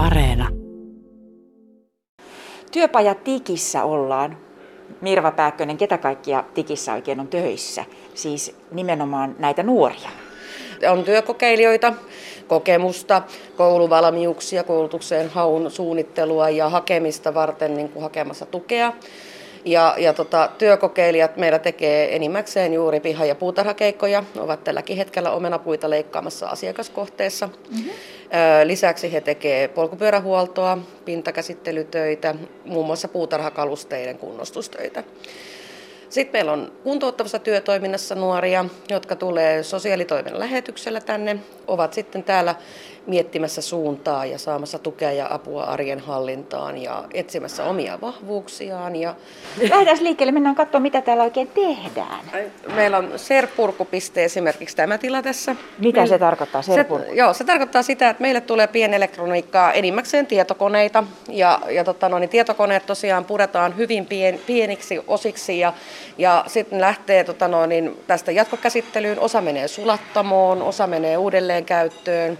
Areena. Työpaja Tikissä ollaan. Mirva Pääkkönen, ketä kaikkia Tikissä oikein on töissä? Siis nimenomaan näitä nuoria. On työkokeilijoita, kokemusta, kouluvalmiuksia, koulutukseen haun suunnittelua ja hakemista varten niin kuin hakemassa tukea. Ja, ja tota, työkokeilijat meillä tekee enimmäkseen juuri piha- ja puutarhakeikkoja, ovat tälläkin hetkellä omenapuita leikkaamassa asiakaskohteessa. Mm-hmm. Lisäksi he tekevät polkupyörähuoltoa, pintakäsittelytöitä, muun muassa puutarhakalusteiden kunnostustöitä. Sitten meillä on kuntouttavassa työtoiminnassa nuoria, jotka tulee sosiaalitoimen lähetyksellä tänne, ovat sitten täällä miettimässä suuntaa ja saamassa tukea ja apua arjen hallintaan ja etsimässä omia vahvuuksiaan. Ja... Lähdetään liikkeelle, mennään katsomaan mitä täällä oikein tehdään. Meillä on Serpurkupiste esimerkiksi tämä tila tässä. Mitä se tarkoittaa, Serpurku? Se, joo, se tarkoittaa sitä, että meille tulee pienelektroniikkaa, enimmäkseen tietokoneita. Ja, ja tota, no, niin tietokoneet tosiaan puretaan hyvin pien, pieniksi osiksi ja, ja sitten lähtee tota, no, niin tästä jatkokäsittelyyn. Osa menee sulattamoon, osa menee uudelleen käyttöön.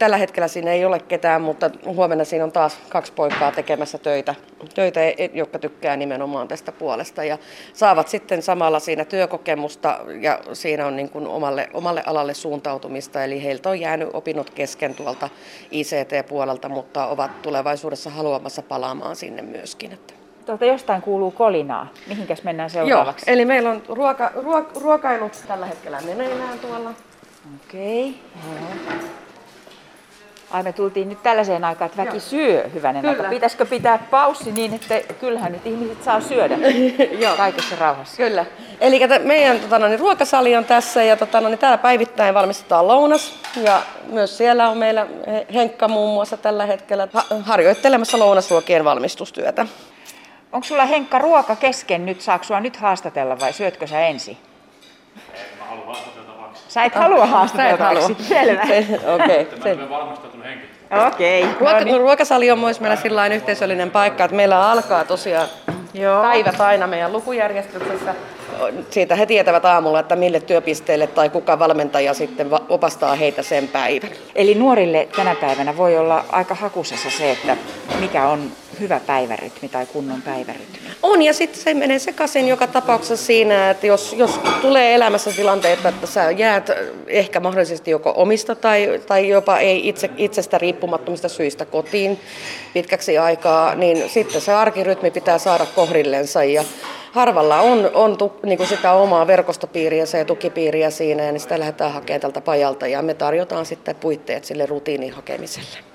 Tällä hetkellä siinä ei ole ketään, mutta huomenna siinä on taas kaksi poikaa tekemässä töitä, töitä e, jotka tykkää nimenomaan tästä puolesta ja saavat sitten samalla siinä työkokemusta ja siinä on niin kuin omalle, omalle alalle suuntautumista. Eli heiltä on jäänyt opinnot kesken tuolta ICT-puolelta, mutta ovat tulevaisuudessa haluamassa palaamaan sinne myöskin. Tuolta jostain kuuluu kolinaa. Mihinkäs mennään seuraavaksi? Joo, eli meillä on ruoka, ruok, ruokailut tällä hetkellä meneillään tuolla. Okei. Okay. Ai me tultiin nyt tällaiseen aikaan, että väki Joo. syö hyvänen Kyllä. aika. Pitäisikö pitää paussi niin, että kyllähän nyt ihmiset saa syödä Joo. kaikessa rauhassa. Kyllä. Eli meidän tota, no, niin, ruokasali on tässä ja tota, no, niin täällä päivittäin valmistetaan lounas. Ja myös siellä on meillä Henkka muun muassa tällä hetkellä harjoittelemassa lounasruokien valmistustyötä. Onko sulla Henkka ruoka kesken nyt? Saako sua nyt haastatella vai syötkö sä ensin? Sä et halua haastateltavaksi. Selvä. Okei. Okay. valmistautunut. Okei. Okay. Ruoka, no niin. Ruokasali on myös meillä sellainen yhteisöllinen paikka, että meillä alkaa tosiaan Joo. päivät aina meidän lukujärjestyksessä. Siitä he tietävät aamulla, että mille työpisteelle tai kuka valmentaja sitten opastaa heitä sen päivän. Eli nuorille tänä päivänä voi olla aika hakusessa se, että mikä on hyvä päivärytmi tai kunnon päivärytmi. On ja sitten se menee sekaisin joka tapauksessa siinä, että jos, jos tulee elämässä tilanteita, että sä jäät ehkä mahdollisesti joko omista tai, tai jopa ei itse, itsestä riippumattomista syistä kotiin pitkäksi aikaa, niin sitten se arkirytmi pitää saada kohrillensa ja harvalla on, on tu, niin kuin sitä omaa verkostopiiriä ja tukipiiriä siinä ja niin sitä lähdetään hakemaan tältä pajalta ja me tarjotaan sitten puitteet sille rutiinin hakemiselle.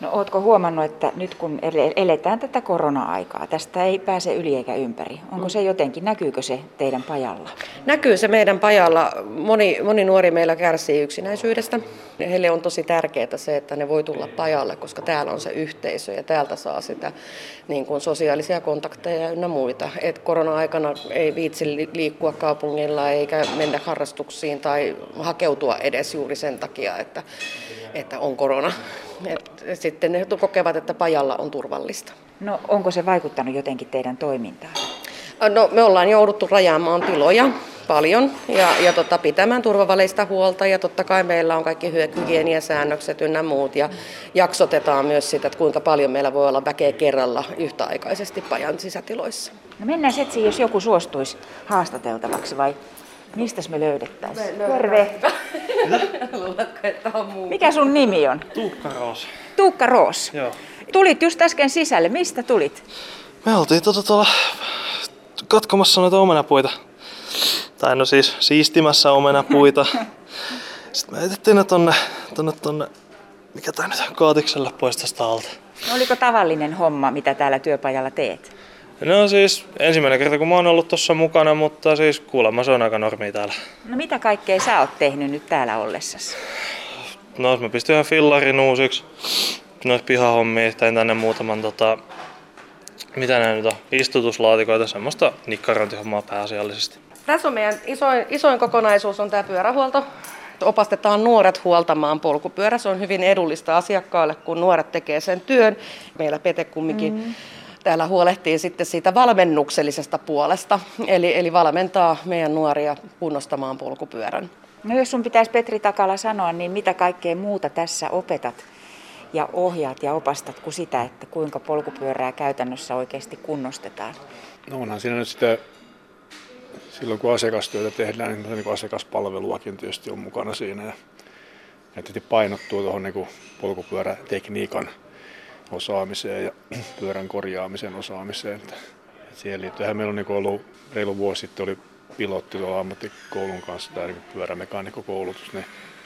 No ootko huomannut, että nyt kun eletään tätä korona-aikaa, tästä ei pääse yli eikä ympäri. Onko se jotenkin, näkyykö se teidän pajalla? Näkyy se meidän pajalla. Moni, moni nuori meillä kärsii yksinäisyydestä. Heille on tosi tärkeää se, että ne voi tulla pajalle, koska täällä on se yhteisö ja täältä saa sitä niin kuin sosiaalisia kontakteja ynnä muita. Et korona-aikana ei viitsi liikkua kaupungilla eikä mennä harrastuksiin tai hakeutua edes juuri sen takia, että, että on korona. Et sitten ne kokevat, että pajalla on turvallista. No onko se vaikuttanut jotenkin teidän toimintaan? No me ollaan jouduttu rajaamaan tiloja paljon ja, ja tota, pitämään turvavaleista huolta ja totta kai meillä on kaikki hygieniasäännökset ynnä muut ja jaksotetaan myös sitä, että kuinka paljon meillä voi olla väkeä kerralla yhtäaikaisesti pajan sisätiloissa. No mennään etsiin, jos joku suostuisi haastateltavaksi vai Mistä me löydettäisiin? Me Terve. Luuletko, että on muu? Mikä sun nimi on? Tuukka Roos. Tuukka Roos. Joo. Tulit just äsken sisälle. Mistä tulit? Me oltiin tuota tuolla katkomassa noita omenapuita. Tai no siis siistimässä omenapuita. Sitten me etettiin ne tonne, tonne, tonne, mikä tää nyt on, kaatikselle pois tästä alta. No oliko tavallinen homma, mitä täällä työpajalla teet? No siis ensimmäinen kerta kun mä oon ollut tuossa mukana, mutta siis kuulemma se on aika normi täällä. No mitä kaikkea sä oot tehnyt nyt täällä ollessasi? No mä pistin ihan fillarin uusiksi. Noissa pihahommia, tein tänne muutaman tota, mitä nämä nyt on, istutuslaatikoita, semmoista nikkarointihommaa pääasiallisesti. Tässä on meidän isoin, isoin kokonaisuus on tämä pyörähuolto. Opastetaan nuoret huoltamaan polkupyörä. Se on hyvin edullista asiakkaalle, kun nuoret tekee sen työn. Meillä Pete kumminkin mm täällä huolehtii sitten siitä valmennuksellisesta puolesta, eli, eli valmentaa meidän nuoria kunnostamaan polkupyörän. No jos sun pitäisi Petri Takala sanoa, niin mitä kaikkea muuta tässä opetat ja ohjaat ja opastat kuin sitä, että kuinka polkupyörää käytännössä oikeasti kunnostetaan? No onhan siinä nyt sitä, silloin kun asiakastyötä tehdään, niin, niin asiakaspalveluakin tietysti on mukana siinä. Ja, ja tietysti painottuu tuohon niin polkupyörätekniikan osaamiseen ja pyörän korjaamisen osaamiseen. Että siihen liittyen meillä on niin ollut reilu vuosi sitten oli pilotti tuolla ammattikoulun kanssa, tämä niin pyörämekaanikkokoulutus, niin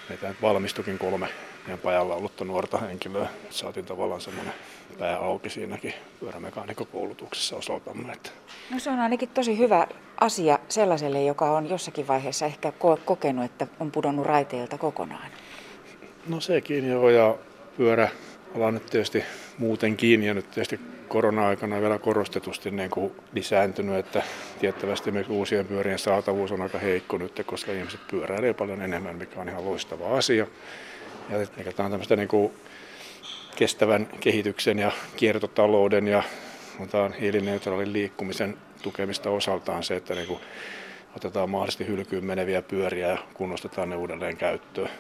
meitä nyt valmistukin kolme meidän pajalla ollutta nuorta henkilöä. Saatiin tavallaan semmoinen pää auki siinäkin pyörämekaanikkokoulutuksessa osaltamme. Että. No se on ainakin tosi hyvä asia sellaiselle, joka on jossakin vaiheessa ehkä kokenut, että on pudonnut raiteilta kokonaan. No sekin joo, ja pyörä ollaan nyt tietysti muutenkin ja nyt tietysti korona-aikana vielä korostetusti niin kuin lisääntynyt, että tiettävästi myös uusien pyörien saatavuus on aika heikko nyt, koska ihmiset pyöräilee paljon enemmän, mikä on ihan loistava asia. Ja tämä on tämmöistä niin kuin kestävän kehityksen ja kiertotalouden ja hiilineutraalin liikkumisen tukemista osaltaan se, että niin kuin otetaan mahdollisesti hylkyyn meneviä pyöriä ja kunnostetaan ne uudelleen käyttöön.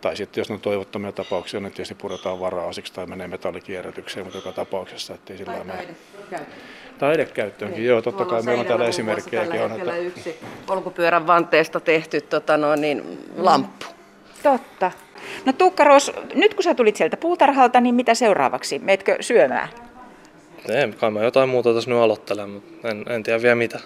Tai sitten jos on toivottomia tapauksia, niin tietysti puretaan varaasiksi tai menee metallikierrätykseen, mutta joka tapauksessa, ettei sillä tai mene. Taidekäyttöönkin, niin. joo, totta kai meillä on täällä esimerkkejäkin. On, että... yksi polkupyörän vanteesta tehty tota no, niin, lamppu. Totta. No Tuukka Roos, nyt kun sä tulit sieltä puutarhalta, niin mitä seuraavaksi? Meetkö syömään? En, kai mä jotain muuta tässä nyt aloittelen, mutta en, en tiedä vielä mitä.